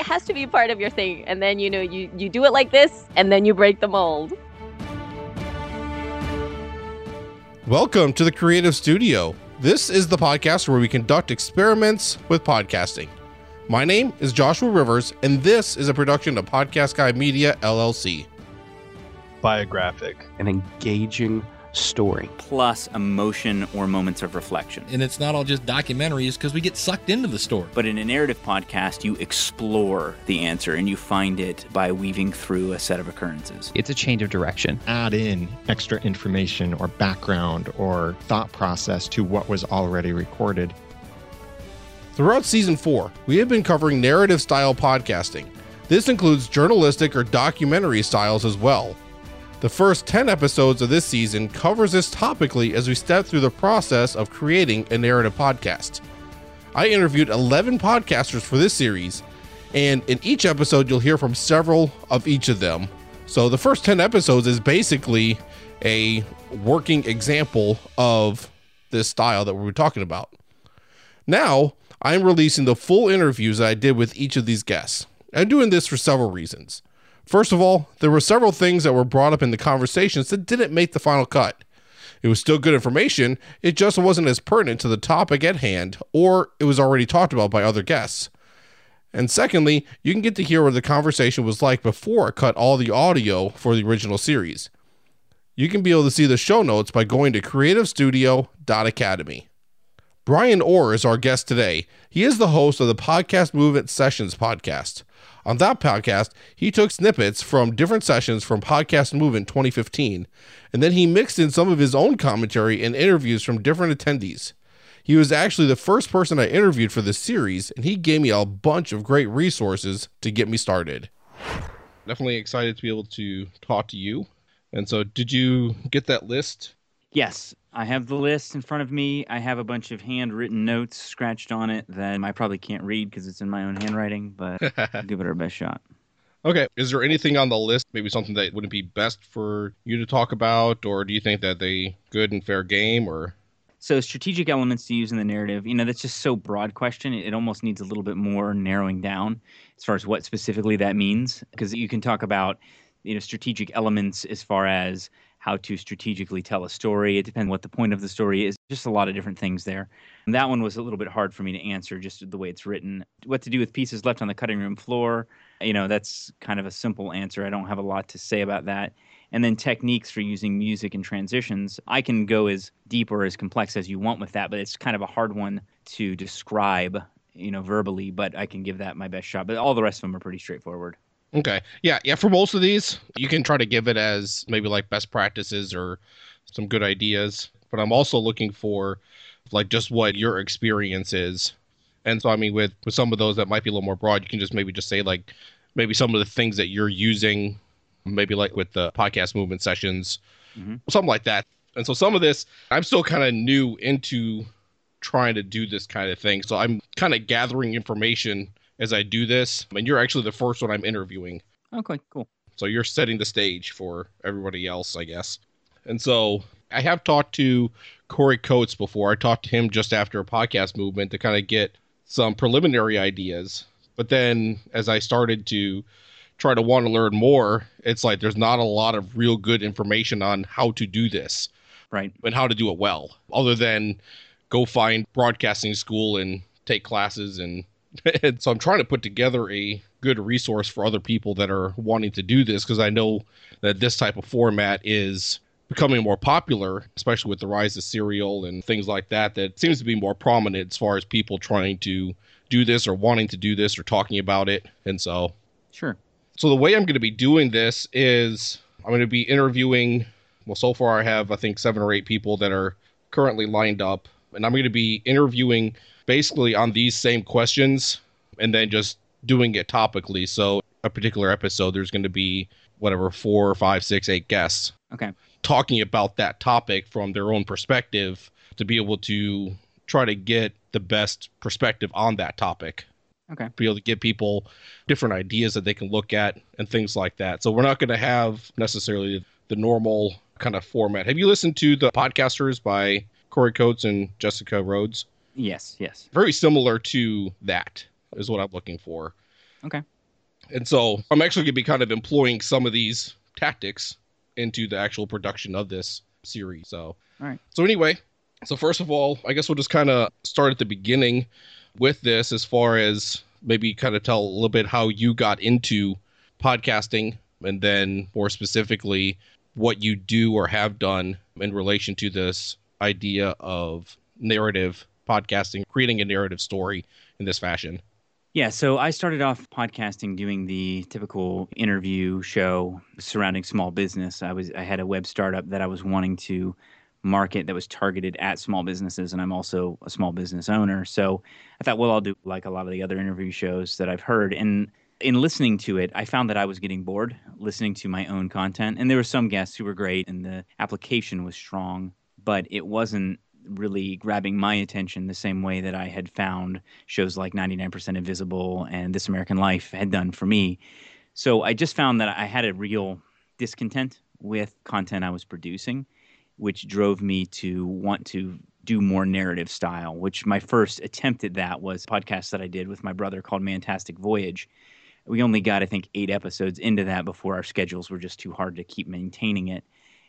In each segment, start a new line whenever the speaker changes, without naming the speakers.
that has to be part of your thing. And then, you know, you, you do it like this, and then you break the mold.
Welcome to the Creative Studio. This is the podcast where we conduct experiments with podcasting. My name is Joshua Rivers, and this is a production of Podcast Guy Media LLC.
Biographic.
An engaging story.
plus emotion or moments of reflection.
And it's not all just documentaries because we get sucked into the story.
But in a narrative podcast, you explore the answer and you find it by weaving through a set of occurrences.
It's a change of direction.
Add in extra information or background or thought process to what was already recorded.
Throughout season four, we have been covering narrative style podcasting. This includes journalistic or documentary styles as well. The first 10 episodes of this season covers this topically as we step through the process of creating a narrative podcast. I interviewed 11 podcasters for this series, and in each episode you'll hear from several of each of them. So the first 10 episodes is basically a working example of this style that we were talking about. Now, I'm releasing the full interviews that I did with each of these guests. I'm doing this for several reasons. First of all, there were several things that were brought up in the conversations that didn't make the final cut. It was still good information, it just wasn't as pertinent to the topic at hand, or it was already talked about by other guests. And secondly, you can get to hear what the conversation was like before I cut all the audio for the original series. You can be able to see the show notes by going to creativestudio.academy. Brian Orr is our guest today. He is the host of the Podcast Movement Sessions podcast. On that podcast, he took snippets from different sessions from Podcast Movement 2015, and then he mixed in some of his own commentary and interviews from different attendees. He was actually the first person I interviewed for this series, and he gave me a bunch of great resources to get me started. Definitely excited to be able to talk to you. And so, did you get that list?
Yes, I have the list in front of me. I have a bunch of handwritten notes scratched on it that I probably can't read because it's in my own handwriting, but I'll give it our best shot.
Okay. Is there anything on the list, maybe something that wouldn't be best for you to talk about, or do you think that they good and fair game, or
So, strategic elements to use in the narrative, you know, that's just so broad question. It almost needs a little bit more narrowing down as far as what specifically that means. Because you can talk about, you know, strategic elements as far as how to strategically tell a story. It depends what the point of the story is. Just a lot of different things there. And that one was a little bit hard for me to answer, just the way it's written. What to do with pieces left on the cutting room floor, you know, that's kind of a simple answer. I don't have a lot to say about that. And then techniques for using music and transitions. I can go as deep or as complex as you want with that, but it's kind of a hard one to describe, you know, verbally, but I can give that my best shot. But all the rest of them are pretty straightforward.
Okay. Yeah, yeah, for most of these, you can try to give it as maybe like best practices or some good ideas, but I'm also looking for like just what your experience is. And so I mean with with some of those that might be a little more broad, you can just maybe just say like maybe some of the things that you're using maybe like with the podcast movement sessions,
Mhm.
something like that. And so some of this I'm still kind of new into trying to do this kind of thing. So I'm kind of gathering information as I do this. And you're actually the first one I'm interviewing.
Okay, cool.
So you're setting the stage for everybody else, I guess. And so I have talked to Corey Coates before. I talked to him just after a podcast movement to kind of get some preliminary ideas. But then as I started to try to want to learn more, it's like there's not a lot of real good information on how to do this
Right.
and how to do it well, other than go find broadcasting school and take classes and and so I'm trying to put together a good resource for other people that are wanting to do this because I know that this type of format is becoming more popular, especially with the rise of serial and things like that. That seems to be more prominent as far as people trying to do this or wanting to do this or talking about it. And so
Sure.
so the way I'm going to be doing this is I'm going to be interviewing. Well, so far I have I think seven or eight people that are currently lined up, and I'm going to be interviewing basically on these same questions, and then just doing it topically. So a particular episode, there's going to be whatever four, five, six, eight guests
Okay.
talking about that topic from their own perspective to be able to try to get the best perspective on that topic
Okay.
be able to give people different ideas that they can look at and things like that. So we're not going to have necessarily the normal kind of format. Have you listened to the podcasters by Corey Coates and Jessica Rhodes?
Yes. Yes.
Very similar to that is what I'm looking for.
Okay.
And so I'm actually going to be kind of employing some of these tactics into the actual production of this series. So,
All right.
So anyway, so first of all, I guess we'll just kind of start at the beginning with this, as far as maybe kind of tell a little bit how you got into podcasting, and then more specifically, what you do or have done in relation to this idea of narrative podcasting, creating a narrative story in this fashion.
Yeah, so I started off podcasting doing the typical interview show surrounding small business. I was I had a web startup that I was wanting to market that was targeted at small businesses and I'm also a small business owner. So I thought well I'll do like a lot of the other interview shows that I've heard and in listening to it, I found that I was getting bored listening to my own content. And there were some guests who were great and the application was strong, but it wasn't really grabbing my attention the same way that I had found shows like 99% Invisible and This American Life had done for me. So I just found that I had a real discontent with content I was producing, which drove me to want to do more narrative style, which my first attempt at that was a podcast that I did with my brother called Mantastic Voyage we only got I think eight episodes into that before our schedules were just too hard to keep maintaining it.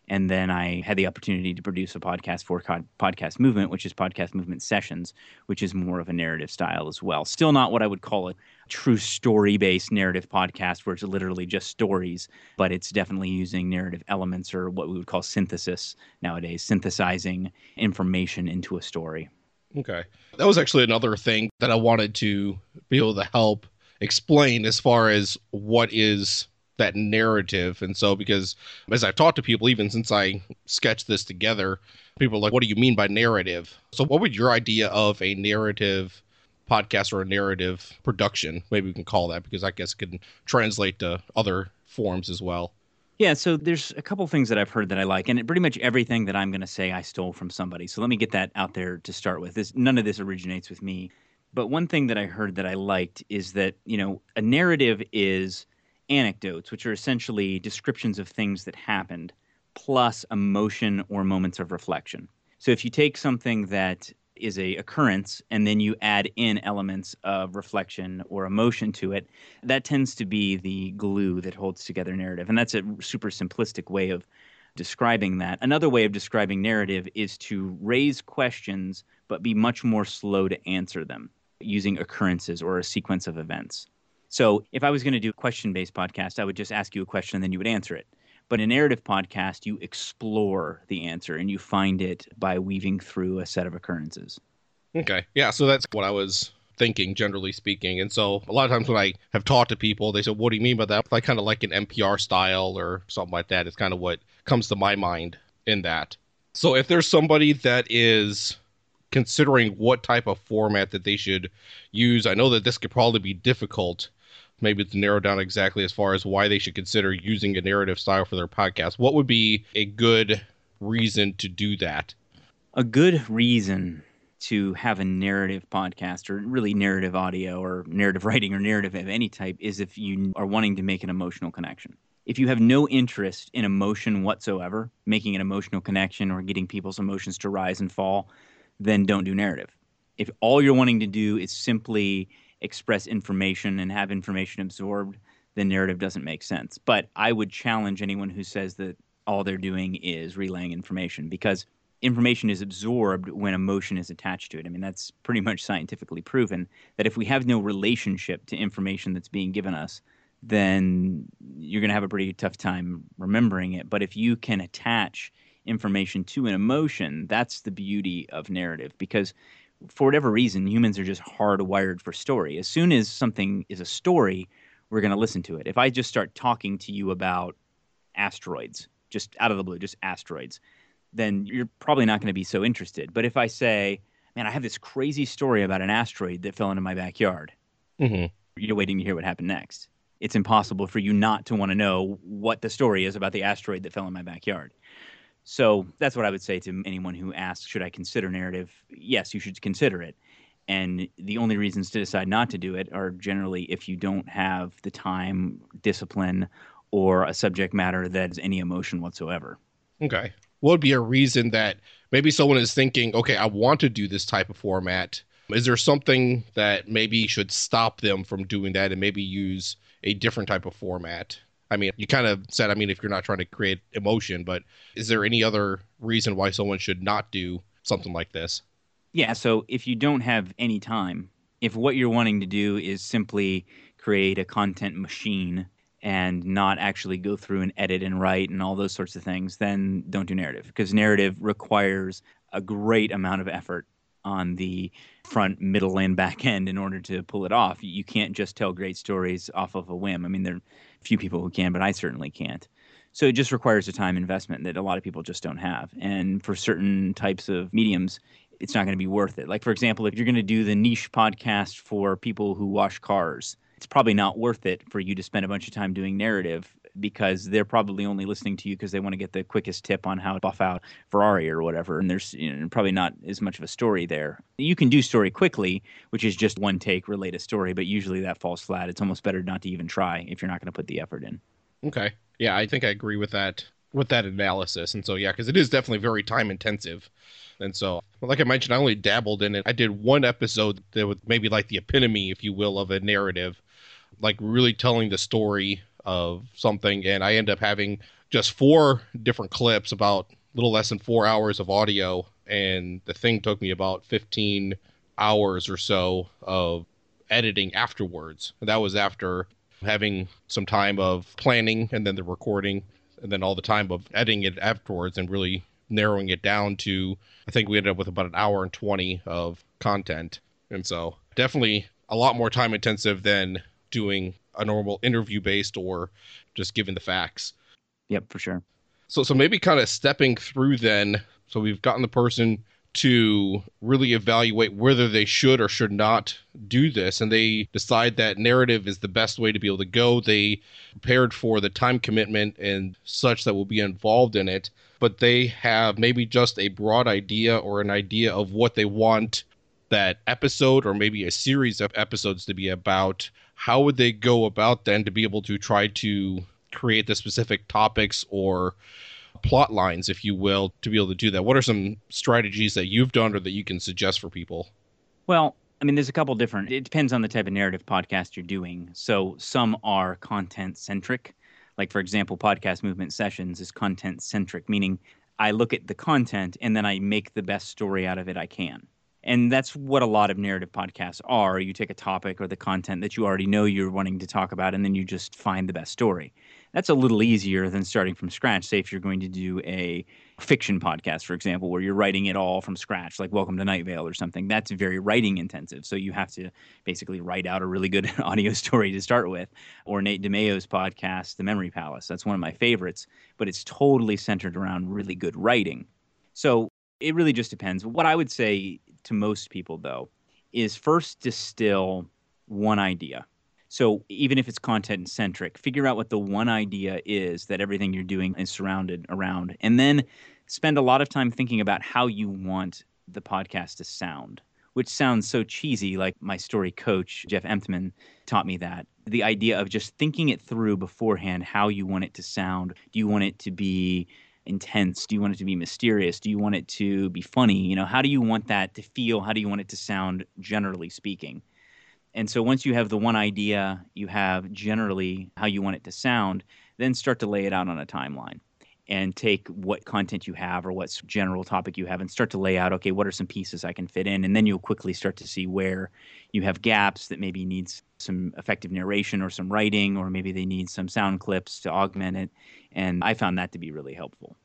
And then I had the opportunity to produce a podcast for Podcast Movement, which is Podcast Movement Sessions, which is more of a narrative style as well. Still not what I would call a true story based narrative podcast where it's literally just stories, but it's definitely using narrative elements or what we would call synthesis nowadays, synthesizing information into a story.
Okay. That was actually another thing that I wanted to be able to help explain as far as what is that narrative. And so, because as I've talked to people, even since I sketched this together, people are like, what do you mean by narrative? So, what would your idea of a narrative podcast or a narrative production? Maybe we can call that because I guess it can translate to other forms as well.
Yeah, so there's a couple things that I've heard that I like, and pretty much everything that I'm going to say I stole from somebody. So let me get that out there to start with. This none of this originates with me. But one thing that I heard that I liked is that, you know, a narrative is anecdotes, which are essentially descriptions of things that happened, plus emotion or moments of reflection. So if you take something that is a occurrence and then you add in elements of reflection or emotion to it, that tends to be the glue that holds together narrative. And that's a super simplistic way of describing that. Another way of describing narrative is to raise questions but be much more slow to answer them using occurrences or a sequence of events. So if I was going to do a question based podcast, I would just ask you a question and then you would answer it. But in a narrative podcast, you explore the answer and you find it by weaving through a set of occurrences.
Okay. Yeah. So that's what I was thinking, generally speaking. And so a lot of times when I have talked to people, they say, What do you mean by that? Like kind of like an NPR style or something like that. It's kind of what comes to my mind in that. So if there's somebody that is considering what type of format that they should use. I know that this could probably be difficult, maybe to narrow down exactly as far as why they should consider using a narrative style for their podcast. What would be a good reason to do that?
A good reason to have a narrative podcast or really narrative audio or narrative writing or narrative of any type is if you are wanting to make an emotional connection. If you have no interest in emotion whatsoever, making an emotional connection or getting people's emotions to rise and fall, then don't do narrative. If all you're wanting to do is simply express information and have information absorbed, the narrative doesn't make sense. But I would challenge anyone who says that all they're doing is relaying information because information is absorbed when emotion is attached to it. I mean, that's pretty much scientifically proven that if we have no relationship to information that's being given us, then you're going to have a pretty tough time remembering it. But if you can attach information to an emotion, that's the beauty of narrative because for whatever reason, humans are just hardwired for story. As soon as something is a story, we're going to listen to it. If I just start talking to you about asteroids, just out of the blue, just asteroids, then you're probably not going to be so interested. But if I say, man, I have this crazy story about an asteroid that fell into my backyard,
mm-hmm.
you're waiting to hear what happened next. It's impossible for you not to want to know what the story is about the asteroid that fell in my backyard. So that's what I would say to anyone who asks, should I consider narrative? Yes, you should consider it. And the only reasons to decide not to do it are generally if you don't have the time, discipline, or a subject matter that has any emotion whatsoever.
Okay. What would be a reason that maybe someone is thinking, okay, I want to do this type of format, Is there something that maybe should stop them from doing that and maybe use a different type of format? I mean, you kind of said, I mean, if you're not trying to create emotion, but is there any other reason why someone should not do something like this?
Yeah. So if you don't have any time, if what you're wanting to do is simply create a content machine and not actually go through and edit and write and all those sorts of things, then don't do narrative because narrative requires a great amount of effort on the front, middle, and back end in order to pull it off. You can't just tell great stories off of a whim. I mean, there are few people who can, but I certainly can't. So it just requires a time investment that a lot of people just don't have. And for certain types of mediums, it's not going to be worth it. Like, for example, if you're going to do the niche podcast for people who wash cars, it's probably not worth it for you to spend a bunch of time doing narrative because they're probably only listening to you because they want to get the quickest tip on how to buff out Ferrari or whatever. And there's you know, probably not as much of a story there. You can do story quickly, which is just one take, relate a story, but usually that falls flat. It's almost better not to even try if you're not going to put the effort in.
Okay. Yeah, I think I agree with that with that analysis. And so yeah, because it is definitely very time intensive. And so, like I mentioned, I only dabbled in it. I did one episode that was maybe like the epitome, if you will, of a narrative, like really telling the story of something. And I end up having just four different clips, about a little less than four hours of audio. And the thing took me about 15 hours or so of editing afterwards. And that was after having some time of planning and then the recording and then all the time of editing it afterwards and really narrowing it down to I think we ended up with about an hour and 20 of content. And so definitely a lot more time intensive than doing a normal interview based or just giving the facts.
Yep, for sure.
So so maybe kind of stepping through then so we've gotten the person to really evaluate whether they should or should not do this and they decide that narrative is the best way to be able to go they prepared for the time commitment and such that will be involved in it but they have maybe just a broad idea or an idea of what they want that episode or maybe a series of episodes to be about how would they go about then to be able to try to create the specific topics or plot lines, if you will, to be able to do that? What are some strategies that you've done or that you can suggest for people?
Well, I mean, there's a couple different. It depends on the type of narrative podcast you're doing. So some are content centric. Like, for example, Podcast Movement Sessions is content centric, meaning I look at the content and then I make the best story out of it I can. And that's what a lot of narrative podcasts are. You take a topic or the content that you already know you're wanting to talk about, and then you just find the best story that's a little easier than starting from scratch. Say if you're going to do a fiction podcast, for example, where you're writing it all from scratch, like Welcome to Night Vale or something, that's very writing intensive. So you have to basically write out a really good audio story to start with. Or Nate DeMeo's podcast, The Memory Palace. That's one of my favorites, but it's totally centered around really good writing. So it really just depends. What I would say to most people, though, is first distill one idea so even if it's content centric, figure out what the one idea is that everything you're doing is surrounded around, and then spend a lot of time thinking about how you want the podcast to sound. Which sounds so cheesy, like my story coach, Jeff Emtman, taught me that. The idea of just thinking it through beforehand, how you want it to sound. Do you want it to be intense? Do you want it to be mysterious? Do you want it to be funny? You know, how do you want that to feel? How do you want it to sound, generally speaking? And so once you have the one idea, you have generally how you want it to sound, then start to lay it out on a timeline and take what content you have or what general topic you have and start to lay out okay what are some pieces i can fit in? And then you'll quickly start to see where you have gaps that maybe needs some effective narration or some writing or maybe they need some sound clips to augment it. And i found that to be really helpful.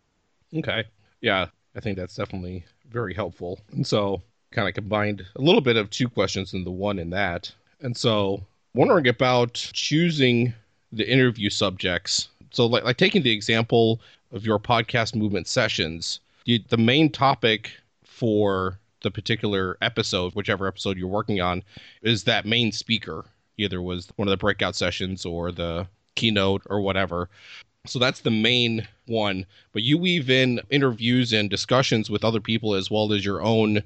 Okay. Yeah i think that's definitely very helpful. And so kind of combined a little bit of two questions in the one in that. And so, wondering about choosing the interview subjects. So, like, like taking the example of your podcast movement sessions, you, the main topic for the particular episode, whichever episode you're working on, is that main speaker. Either was one of the breakout sessions or the keynote or whatever. So that's the main one. But you weave in interviews and discussions with other people as well as your own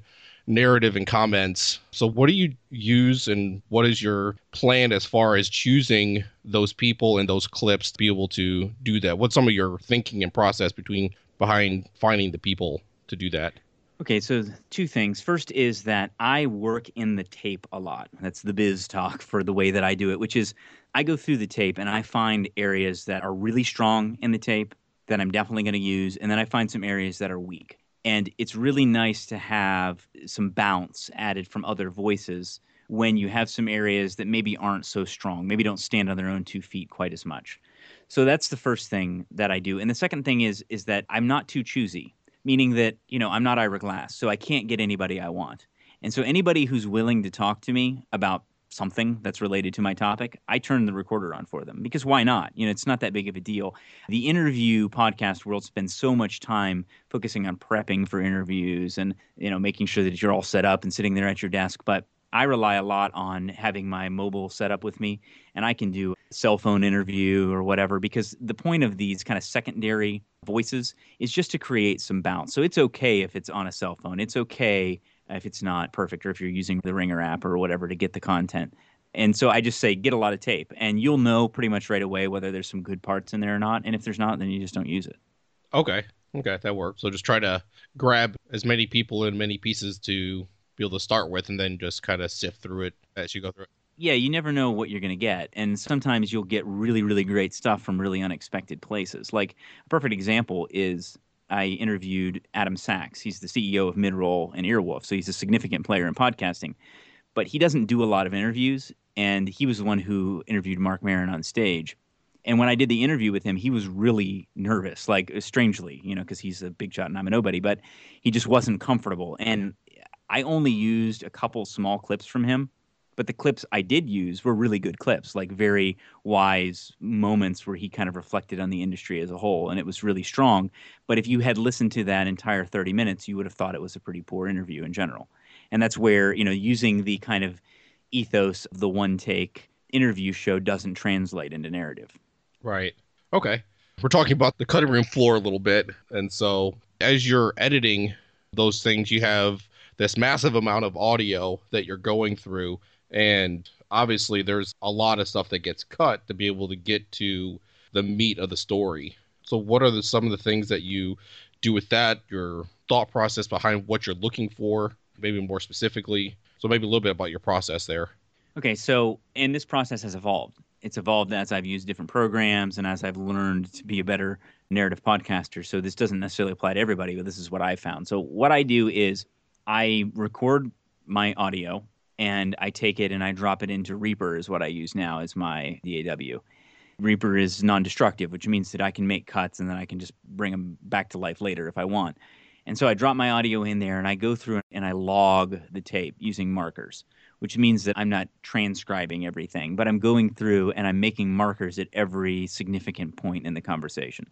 narrative and comments. So, what do you use, and what is your plan as far as choosing those people and those clips to be able to do that? What's some of your thinking and process between behind finding the people to do that?
Okay, so two things. First is that I work in the tape a lot. That's the biz talk for the way that I do it, which is I go through the tape and I find areas that are really strong in the tape that I'm definitely going to use, and then I find some areas that are weak. And it's really nice to have some bounce added from other voices when you have some areas that maybe aren't so strong, maybe don't stand on their own two feet quite as much. So that's the first thing that I do. And the second thing is is that I'm not too choosy meaning that you know I'm not Ira Glass, so I can't get anybody I want. And so anybody who's willing to talk to me about something that's related to my topic, I turn the recorder on for them because why not? You know, it's not that big of a deal. The interview podcast world spends so much time focusing on prepping for interviews and, you know, making sure that you're all set up and sitting there at your desk, but I rely a lot on having my mobile set up with me and I can do a cell phone interview or whatever because the point of these kind of secondary voices is just to create some bounce. So it's okay if it's on a cell phone. It's okay if it's not perfect or if you're using the Ringr app or whatever to get the content. And so I just say get a lot of tape and you'll know pretty much right away whether there's some good parts in there or not. And if there's not, then you just don't use it.
Okay. Okay, that works. So just try to grab as many people and many pieces to be able to start with and then just kind of sift through it as you go through it.
Yeah, you never know what you're going to get. And sometimes you'll get really, really great stuff from really unexpected places. Like a perfect example is I interviewed Adam Sachs. He's the CEO of Midroll and Earwolf. So he's a significant player in podcasting. But he doesn't do a lot of interviews. And he was the one who interviewed Marc Maron on stage. And when I did the interview with him, he was really nervous, like strangely, you know, because he's a big shot and I'm a nobody, but he just wasn't comfortable. And I only used a couple small clips from him, but the clips I did use were really good clips, like very wise moments where he kind of reflected on the industry as a whole, and it was really strong. But if you had listened to that entire 30 minutes, you would have thought it was a pretty poor interview in general. And that's where, you know, using the kind of ethos of the one take interview show doesn't translate into narrative.
Right. Okay. We're talking about the cutting room floor a little bit. And so as you're editing those things, you have this massive amount of audio that you're going through and obviously there's a lot of stuff that gets cut to be able to get to the meat of the story so what are the, some of the things that you do with that your thought process behind what you're looking for maybe more specifically so maybe a little bit about your process there
okay so and this process has evolved it's evolved as I've used different programs and as I've learned to be a better narrative podcaster. So this doesn't necessarily apply to everybody, but this is what I found. So what I do is I record my audio and I take it and I drop it into Reaper is what I use now as my DAW. Reaper is non-destructive, which means that I can make cuts and then I can just bring them back to life later if I want. And so I drop my audio in there and I go through and I log the tape using markers, which means that I'm not transcribing everything, but I'm going through and I'm making markers at every significant point in the conversation.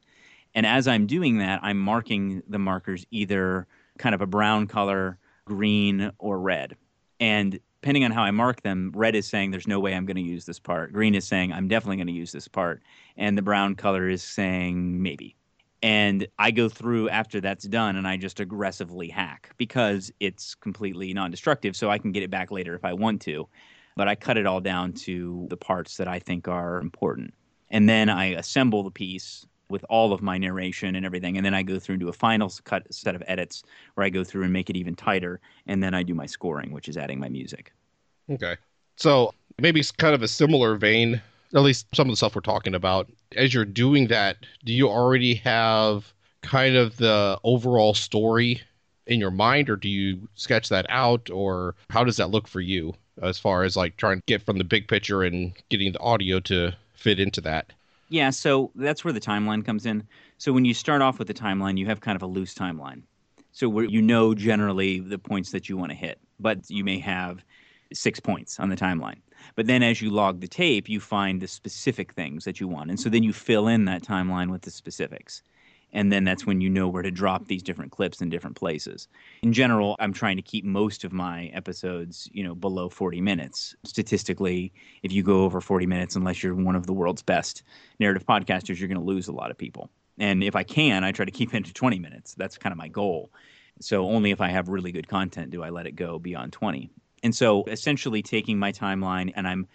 And as I'm doing that, I'm marking the markers either kind of a brown color, green, or red. And depending on how I mark them, red is saying there's no way I'm going to use this part. Green is saying I'm definitely going to use this part. And the brown color is saying maybe. And I go through after that's done and I just aggressively hack because it's completely non destructive. So I can get it back later if I want to. But I cut it all down to the parts that I think are important. And then I assemble the piece with all of my narration and everything. And then I go through and do a final cut set of edits where I go through and make it even tighter. And then I do my scoring, which is adding my music.
Okay. So maybe it's kind of a similar vein, at least some of the stuff we're talking about. As you're doing that, do you already have kind of the overall story in your mind, or do you sketch that out, or how does that look for you as far as like trying to get from the big picture and getting the audio to fit into that?
Yeah, so that's where the timeline comes in. So when you start off with the timeline, you have kind of a loose timeline. So where you know generally the points that you want to hit, but you may have six points on the timeline. But then as you log the tape, you find the specific things that you want. And so then you fill in that timeline with the specifics and then that's when you know where to drop these different clips in different places. In general, I'm trying to keep most of my episodes, you know, below 40 minutes. Statistically, if you go over 40 minutes unless you're one of the world's best narrative podcasters, you're going to lose a lot of people. And if I can, I try to keep it to 20 minutes. That's kind of my goal. So only if I have really good content do I let it go beyond 20. And so essentially taking my timeline and I'm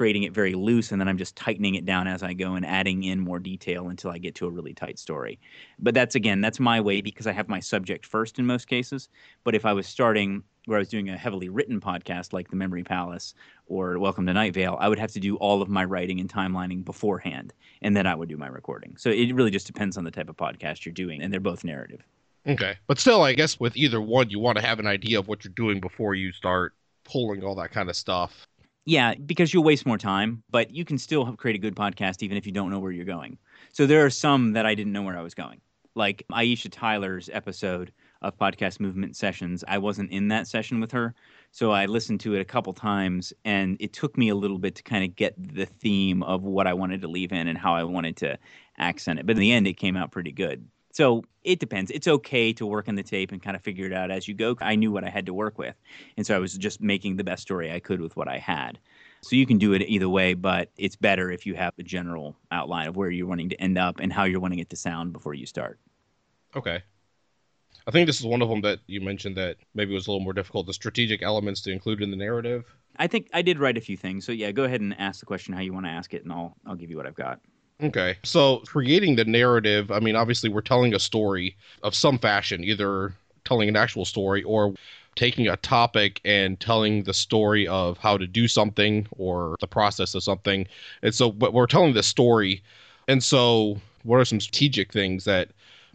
creating it very loose and then I'm just tightening it down as I go and adding in more detail until I get to a really tight story. But that's again, that's my way because I have my subject first in most cases. But if I was starting where I was doing a heavily written podcast like The Memory Palace or Welcome to Night Vale, I would have to do all of my writing and timelining beforehand, and then I would do my recording. So it really just depends on the type of podcast you're doing, and they're both narrative.
Okay. But still, I guess with either one, you want to have an idea of what you're doing before you start pulling all that kind of stuff.
Yeah, because you'll waste more time, but you can still create a good podcast even if you don't know where you're going. So there are some that I didn't know where I was going. Like Aisha Tyler's episode of podcast movement sessions. I wasn't in that session with her, so I listened to it a couple times, and it took me a little bit to kind of get the theme of what I wanted to leave in and how I wanted to accent it. But in the end, it came out pretty good. So it depends. It's okay to work on the tape and kind of figure it out as you go. I knew what I had to work with, and so I was just making the best story I could with what I had. So you can do it either way, but it's better if you have a general outline of where you're wanting to end up and how you're wanting it to sound before you start.
Okay. I think this is one of them that you mentioned that maybe was a little more difficult. The strategic elements to include in the narrative.
I think I did write a few things. So yeah, go ahead and ask the question how you want to ask it, and I'll I'll give you what I've got.
Okay. So creating the narrative, I mean, obviously we're telling a story of some fashion, either telling an actual story or taking a topic and telling the story of how to do something or the process of something. And so but we're telling the story. And so what are some strategic things that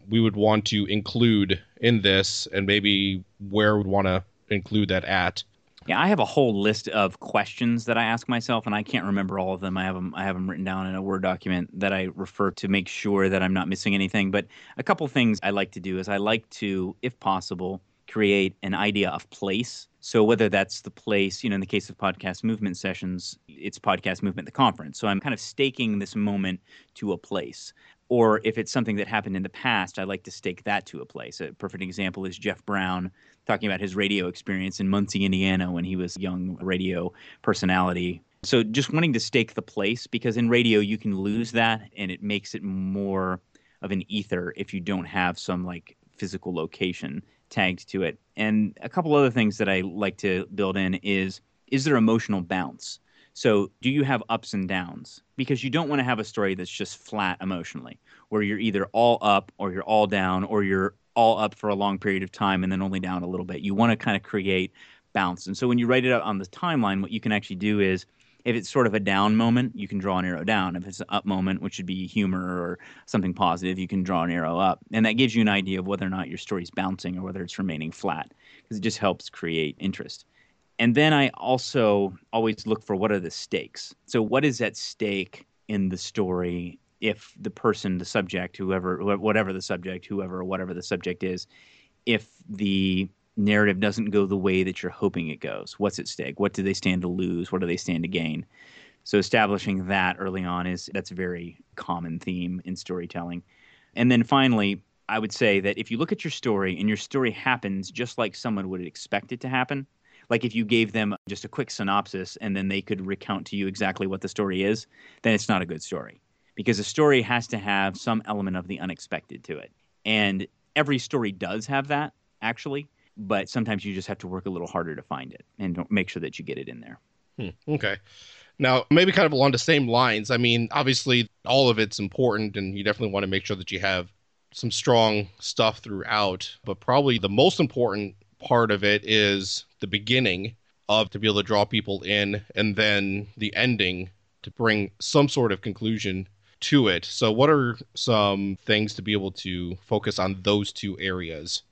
we would want to include in this and maybe where we'd want to include that at?
Yeah, I have a whole list of questions that I ask myself, and I can't remember all of them. I have them. I have them written down in a Word document that I refer to make sure that I'm not missing anything. But a couple things I like to do is I like to, if possible, create an idea of place. So whether that's the place, you know, in the case of podcast movement sessions, it's podcast movement the conference. So I'm kind of staking this moment to a place. Or if it's something that happened in the past, I like to stake that to a place. A perfect example is Jeff Brown talking about his radio experience in Muncie, Indiana, when he was a young radio personality. So just wanting to stake the place because in radio you can lose that and it makes it more of an ether if you don't have some like physical location tagged to it. And a couple other things that I like to build in is is there emotional bounce? So, do you have ups and downs? Because you don't want to have a story that's just flat emotionally, where you're either all up or you're all down or you're all up for a long period of time and then only down a little bit. You want to kind of create bounce. And so, when you write it out on the timeline, what you can actually do is if it's sort of a down moment, you can draw an arrow down. If it's an up moment, which would be humor or something positive, you can draw an arrow up. And that gives you an idea of whether or not your story's bouncing or whether it's remaining flat because it just helps create interest. And then I also always look for what are the stakes. So, what is at stake in the story if the person, the subject, whoever, whatever the subject, whoever, whatever the subject is, if the narrative doesn't go the way that you're hoping it goes. What's at stake? What do they stand to lose? What do they stand to gain? So establishing that early on is that's a very common theme in storytelling. And then finally, I would say that if you look at your story and your story happens just like someone would expect it to happen, like if you gave them just a quick synopsis and then they could recount to you exactly what the story is, then it's not a good story. Because a story has to have some element of the unexpected to it. And every story does have that, actually but sometimes you just have to work a little harder to find it and make sure that you get it in there.
Hmm, okay. Now, maybe kind of along the same lines. I mean, obviously, all of it's important, and you definitely want to make sure that you have some strong stuff throughout. But probably the most important part of it is the beginning of to be able to draw people in, and then the ending to bring some sort of conclusion to it. So, what are some things to be able to focus on those two areas?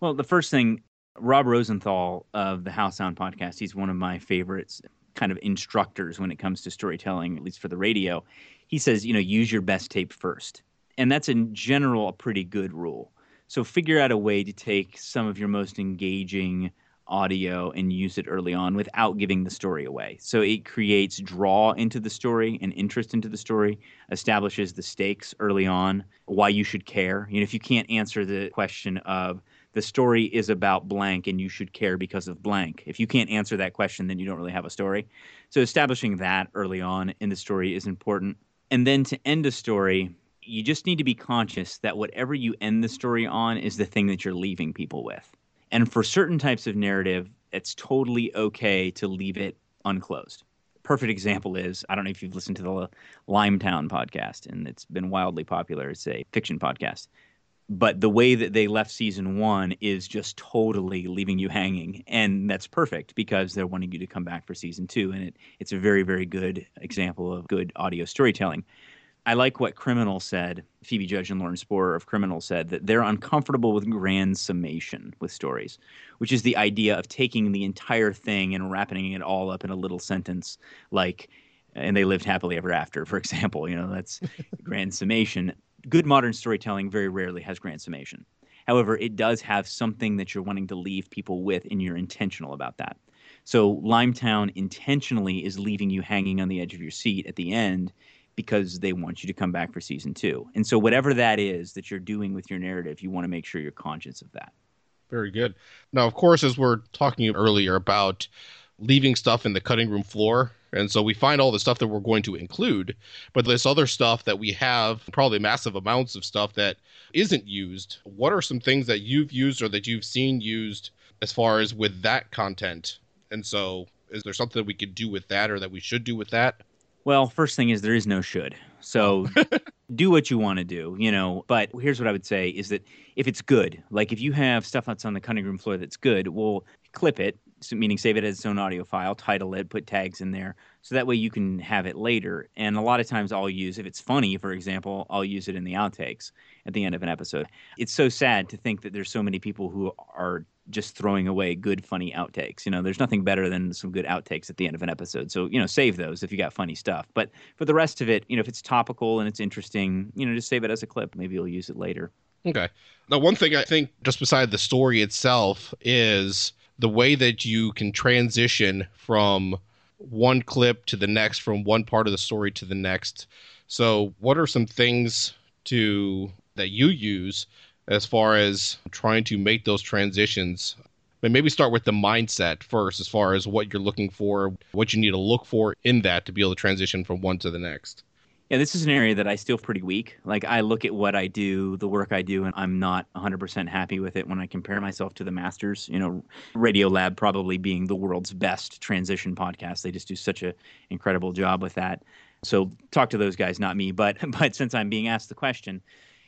Well, the first thing, Rob Rosenthal of the How Sound podcast, he's one of my favorites kind of instructors when it comes to storytelling, at least for the radio. He says, you know, use your best tape first. And that's in general a pretty good rule. So figure out a way to take some of your most engaging audio and use it early on without giving the story away. So it creates draw into the story and interest into the story, establishes the stakes early on, why you should care. You know, if you can't answer the question of the story is about blank and you should care because of blank. If you can't answer that question, then you don't really have a story. So establishing that early on in the story is important. And then to end a story, you just need to be conscious that whatever you end the story on is the thing that you're leaving people with. And for certain types of narrative, it's totally okay to leave it unclosed. perfect example is I don't know if you've listened to the Limetown podcast, and it's been wildly popular. It's a fiction podcast. But the way that they left season one is just totally leaving you hanging. And that's perfect because they're wanting you to come back for season two. And it, it's a very, very good example of good audio storytelling. I like what Criminal said. Phoebe Judge and Lauren Spohrer of Criminal said that they're uncomfortable with grand summation with stories, which is the idea of taking the entire thing and wrapping it all up in a little sentence, like, and they lived happily ever after, for example. You know, that's grand summation. Good modern storytelling very rarely has grand summation. However, it does have something that you're wanting to leave people with, and you're intentional about that. So, Limetown intentionally is leaving you hanging on the edge of your seat at the end because they want you to come back for season two. And so, whatever that is that you're doing with your narrative, you want to make sure you're conscious of that.
Very good. Now, of course, as we're talking earlier about leaving stuff in the cutting room floor, and so we find all the stuff that we're going to include, but this other stuff that we have, probably massive amounts of stuff that isn't used. What are some things that you've used or that you've seen used as far as with that content? And so, is there something that we could do with that or that we should do with that?
Well, first thing is there is no should. So do what you want to do, you know. But here's what I would say is that if it's good, like if you have stuff that's on the cutting room floor that's good, well, clip it, meaning save it as its own audio file, title it, put tags in there, so that way you can have it later. And a lot of times I'll use, if it's funny, for example, I'll use it in the outtakes at the end of an episode. It's so sad to think that there's so many people who are just throwing away good funny outtakes. You know, there's nothing better than some good outtakes at the end of an episode. So, you know, save those if you got funny stuff. But for the rest of it, you know, if it's topical and it's interesting, you know, just save it as a clip. Maybe you'll use it later.
Okay. Now, one thing I think just beside the story itself is the way that you can transition from one clip to the next, from one part of the story to the next. So, what are some things to that you use as far as trying to make those transitions but maybe start with the mindset first as far as what you're looking for what you need to look for in that to be able to transition from one to the next
yeah this is an area that i still pretty weak. Like i look at what i do the work i do and i'm not 100% happy with it when i compare myself to the masters. You know Radiolab probably being the world's best transition podcast. They just do such an incredible job with that. So talk to those guys not me. But but since i'm being asked the question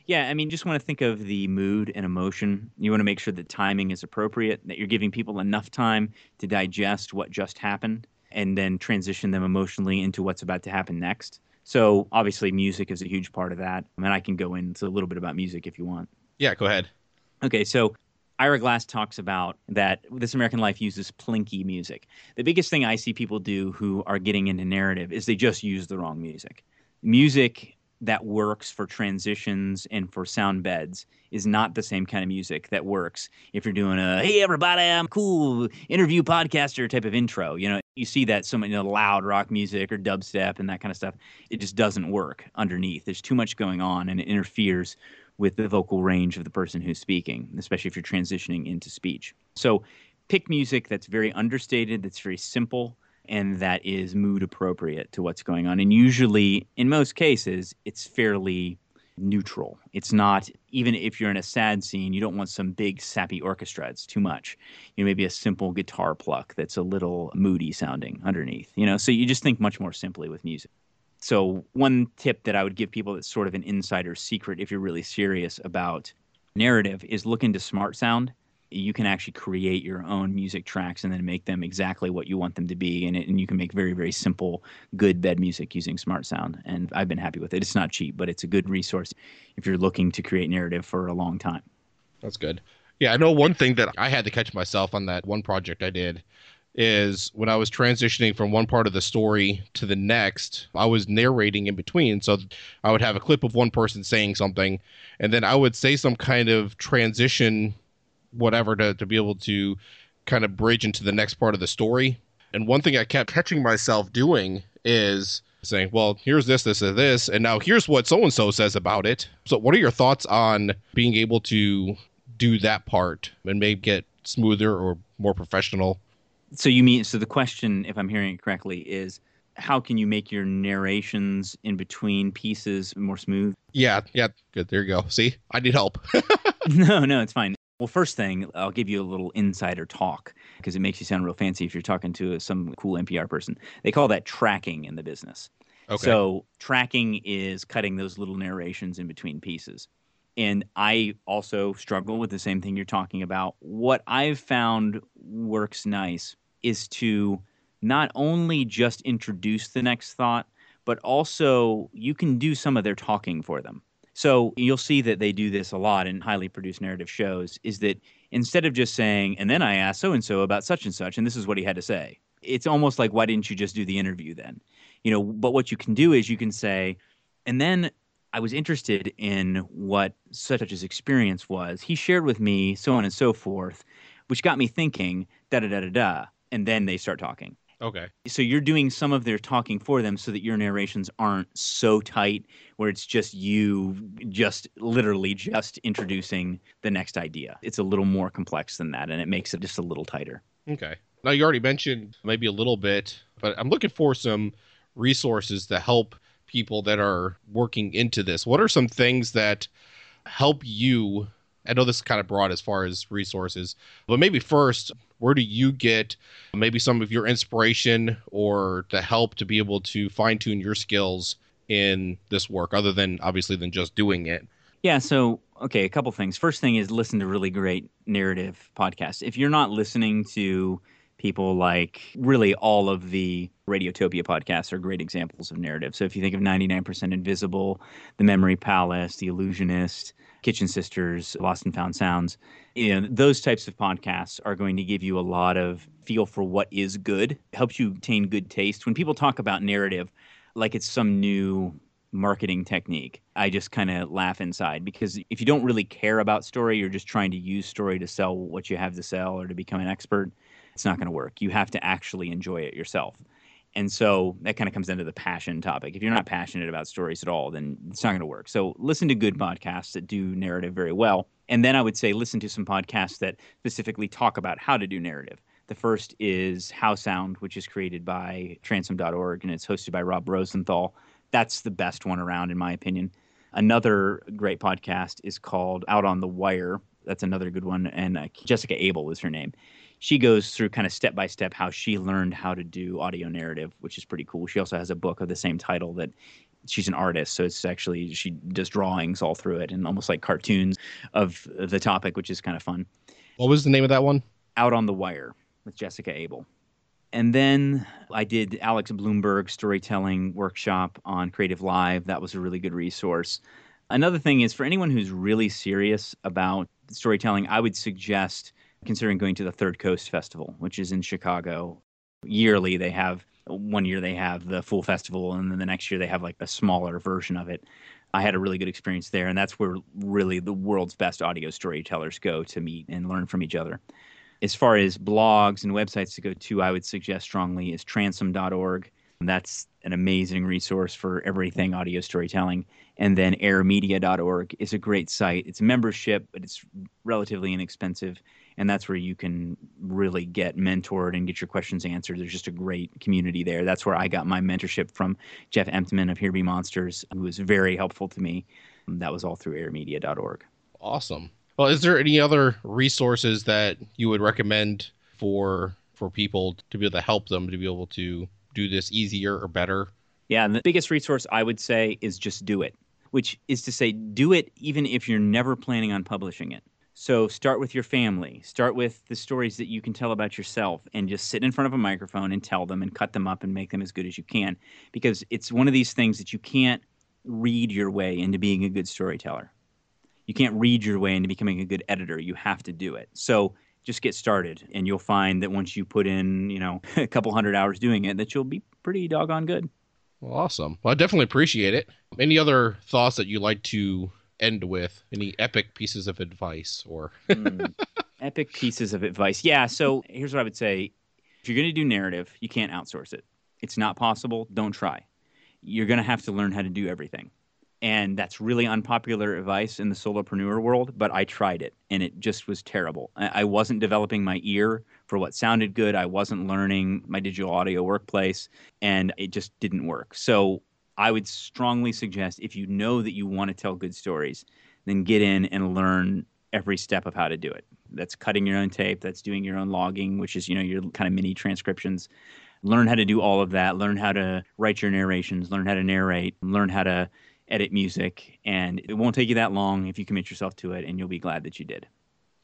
yeah, I mean, just want to think of the mood and emotion. You want to make sure that timing is appropriate, that you're giving people enough time to digest what just happened and then transition them emotionally into what's about to happen next. So, obviously, music is a huge part of that. I mean, I can go into a little bit about music if you want.
Yeah, go ahead.
Okay, so Ira Glass talks about that This American Life uses plinky music. The biggest thing I see people do who are getting into narrative is they just use the wrong music. Music that works for transitions and for sound beds is not the same kind of music that works if you're doing a hey everybody i'm cool interview podcaster type of intro you know you see that so many you know, loud rock music or dubstep and that kind of stuff it just doesn't work underneath there's too much going on and it interferes with the vocal range of the person who's speaking especially if you're transitioning into speech so pick music that's very understated that's very simple and that is mood appropriate to what's going on. And usually, in most cases, it's fairly neutral. It's not even if you're in a sad scene, you don't want some big sappy orchestra. It's too much. You know, maybe a simple guitar pluck that's a little moody sounding underneath. You know, so you just think much more simply with music. So one tip that I would give people that's sort of an insider secret if you're really serious about narrative is look into smart sound you can actually create your own music tracks and then make them exactly what you want them to be and, it, and you can make very very simple good bed music using smart sound and i've been happy with it. It's not cheap but it's a good resource if you're looking to create narrative for a long time.
That's good. Yeah i know one thing that i had to catch myself on that one project i did is when I was transitioning from one part of the story to the next, I was narrating in between. So I would have a clip of one person saying something, and then I would say some kind of transition whatever to, to be able to kind of bridge into the next part of the story. And one thing I kept catching myself doing is saying, well, here's this, this, and this, and now here's what so and so says about it. So, what are your thoughts on being able to do that part and maybe get smoother or more professional?
So, you mean, so the question, if I'm hearing it correctly, is how can you make your narrations in between pieces more smooth?
Yeah, yeah, good. There you go. See, I need help.
no, no, it's fine Well, first thing, I'll give you a little insider talk because it makes you sound real fancy if you're talking to some cool NPR person. They call that tracking in the business.
Okay.
So, tracking is cutting those little narrations in between pieces. And I also struggle with the same thing you're talking about. What I've found works nice is to not only just introduce the next thought, but also you can do some of their talking for them. So you'll see that they do this a lot in highly produced narrative shows is that instead of just saying, and then I asked so and so about such and such, and this is what he had to say, it's almost like, why didn't you just do the interview then? You know, but what you can do is you can say, and then I was interested in what such as experience was. He shared with me so on and so forth, which got me thinking, da da da da da. And then they start talking
Okay.
so you're doing some of their talking for them so that your narrations aren't so tight where it's just you just literally just introducing the next idea it's a little more complex than that and it makes it just a little tighter
Okay. Now you already mentioned maybe a little bit, but I'm looking for some resources to help people that are working into this. What are some things that help you? I know this is kind of broad as far as resources, but maybe first, where do you get maybe some of your inspiration or the help to be able to fine tune your skills in this work, other than obviously than just doing it?
yeah so okay a couple things. First thing is listen to really great narrative podcasts. If you're not listening to people like really all of the radiotopia podcasts are great examples of narrative. So if you think of 99% invisible the memory palace the Allusionist kitchen sisters lost and found sounds you know, those types of podcasts are going to give you a lot of feel for what is good helps you attain good taste when people talk about narrative like it's some new marketing technique. I just kind of laugh inside because if you don't really care about story, you're just trying to use story to sell what you have to sell or to become an expert, it's not going to work. You have to actually enjoy it yourself. And so that kind of comes into the passion topic. If you're not passionate about stories at all, then it's not going to work. So listen to good podcasts that do narrative very well. And then I would say listen to some podcasts that specifically talk about how to do narrative. The first is HowSound, which is created by transom.org and it's hosted by Rob Rosenthal that's the best one around, in my opinion. Another great podcast is called Out on the Wire. That's another good one. And uh, Jessica Abel is her name. She goes through kind of step by step how she learned how to do audio narrative, which is pretty cool. She also has a book of the same title that she's an artist. So it's actually, she does drawings all through it and almost like cartoons of the topic, which is kind of fun.
What was the name of that one?
Out on the Wire with Jessica Abel. And then I did Alex Blumberg storytelling workshop on CreativeLive. That was a really good resource. Another thing is for anyone who's really serious about storytelling, I would suggest considering going to the Third Coast Festival, which is in Chicago. Yearly, they have one year they have the full festival, and then the next year they have like a smaller version of it. I had a really good experience there, and that's where really the world's best audio storytellers go to meet and learn from each other as far as blogs and websites to go to, I would suggest strongly is transom.org. That's an amazing resource for everything audio storytelling. And then airmedia.org is a great site. It's a membership, but it's relatively inexpensive. And that's where you can really get mentored and get your questions answered. There's just a great community there. That's where I got my mentorship from Jeff Emtman of Here Be Monsters, who was very helpful to me. That was all through airmedia.org.
Awesome. Well, is there any other resources that you would recommend for for people to be able to help them to be able to do this easier or better?
Yeah, and the biggest resource I would say is just do it, which is to say, do it even if you're never planning on publishing it. So start with your family, start with the stories that you can tell about yourself, and just sit in front of a microphone and tell them and cut them up and make them as good as you can. Because it's one of these things that you can't read your way into being a good storyteller you can't read your way into becoming a good editor. You have to do it. So just get started, and you'll find that once you put in, you know, a couple hundred hours doing it, that you'll be pretty doggone good.
Well, awesome. Well, I definitely appreciate it. Any other thoughts that you'd like to end with? Any epic pieces of advice or
mm, epic pieces of advice? Yeah. So here's what I would say: if you're going to do narrative, you can't outsource it. It's not possible. Don't try. You're going to have to learn how to do everything and that's really unpopular advice in the solopreneur world but i tried it and it just was terrible i wasn't developing my ear for what sounded good i wasn't learning my digital audio workplace and it just didn't work so i would strongly suggest if you know that you want to tell good stories then get in and learn every step of how to do it. That's cutting your own tape, that's doing your own logging, which is, you know, your kind of mini transcriptions. Learn how to do all of that, learn how to write your narrations, learn how to narrate, learn how to edit music, and it won't take you that long if you commit yourself to it and you'll be glad that you did.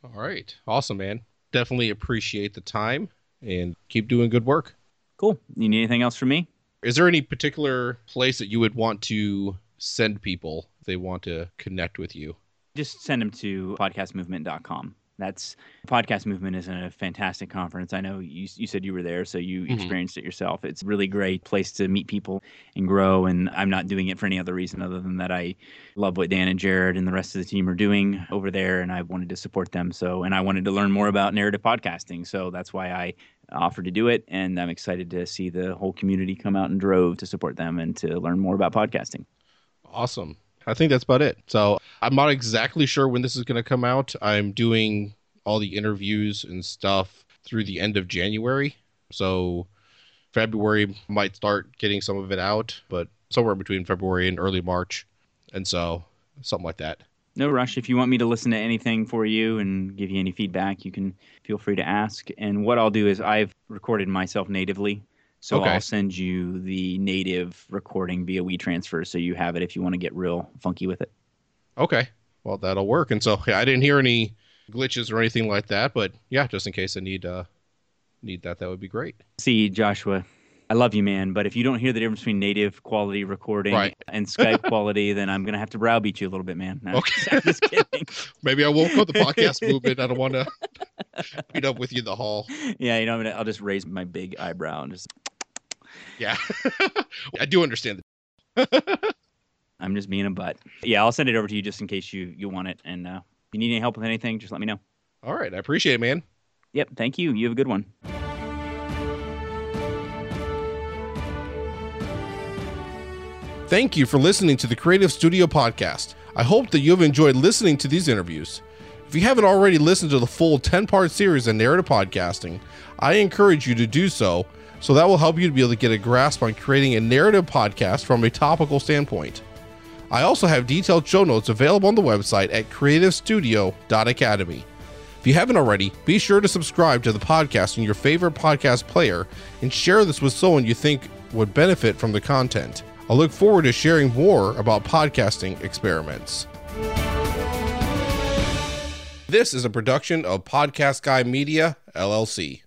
All right. Awesome, man. Definitely appreciate the time and keep doing good work.
Cool. You need anything else from me?
Is there any particular place that you would want to send people if they want to connect with you?
Just send them to podcastmovement.com. That's podcast movement is a fantastic conference. I know you you said you were there, so you
Mhm.
experienced it yourself. It's a really great place to meet people and grow. And I'm not doing it for any other reason other than that I love what Dan and Jared and the rest of the team are doing over there, and I wanted to support them. So, and I wanted to learn more about narrative podcasting. So that's why I offered to do it, and I'm excited to see the whole community come out and drove to support them and to learn more about podcasting.
Awesome. I think that's about it. So I'm not exactly sure when this is going to come out. I'm doing all the interviews and stuff through the end of January. So February might start getting some of it out, but somewhere between February and early March. And so something like that.
No rush. If you want me to listen to anything for you and give you any feedback, you can feel free to ask. And what I'll do is I've recorded myself natively. So
Okay.
I'll send you the native recording via WeTransfer so you have it if you want to get real funky with it.
Okay. Well, that'll work. And so yeah, I didn't hear any glitches or anything like that, but yeah, just in case I need uh need that, that would be great.
See, Joshua, I love you, man. But if you don't hear the difference between native quality recording
Right.
and Skype quality, then I'm going to have to browbeat you a little bit, man. No,
Okay.
I'm just kidding.
Maybe I won't go the podcast movement. I don't want to meet up with you in the hall.
Yeah, you know, I'm gonna, I'll just raise my big eyebrow and just,
Yeah. I do understand
I'm just being a butt. Yeah, I'll send it over to you just in case you, you want it. And uh, if you need any help with anything, just let me know.
All right. I appreciate it, man.
Yep. Thank you. You have a good one.
Thank you for listening to the Creative Studio Podcast. I hope that you have enjoyed listening to these interviews. If you haven't already listened to the full 10 part series on narrative podcasting, I encourage you to do so, so that will help you to be able to get a grasp on creating a narrative podcast from a topical standpoint. I also have detailed show notes available on the website at creativestudio.academy. If you haven't already, be sure to subscribe to the podcast in your favorite podcast player and share this with someone you think would benefit from the content. I look forward to sharing more about podcasting experiments. This is a production of Podcast Guy Media, LLC.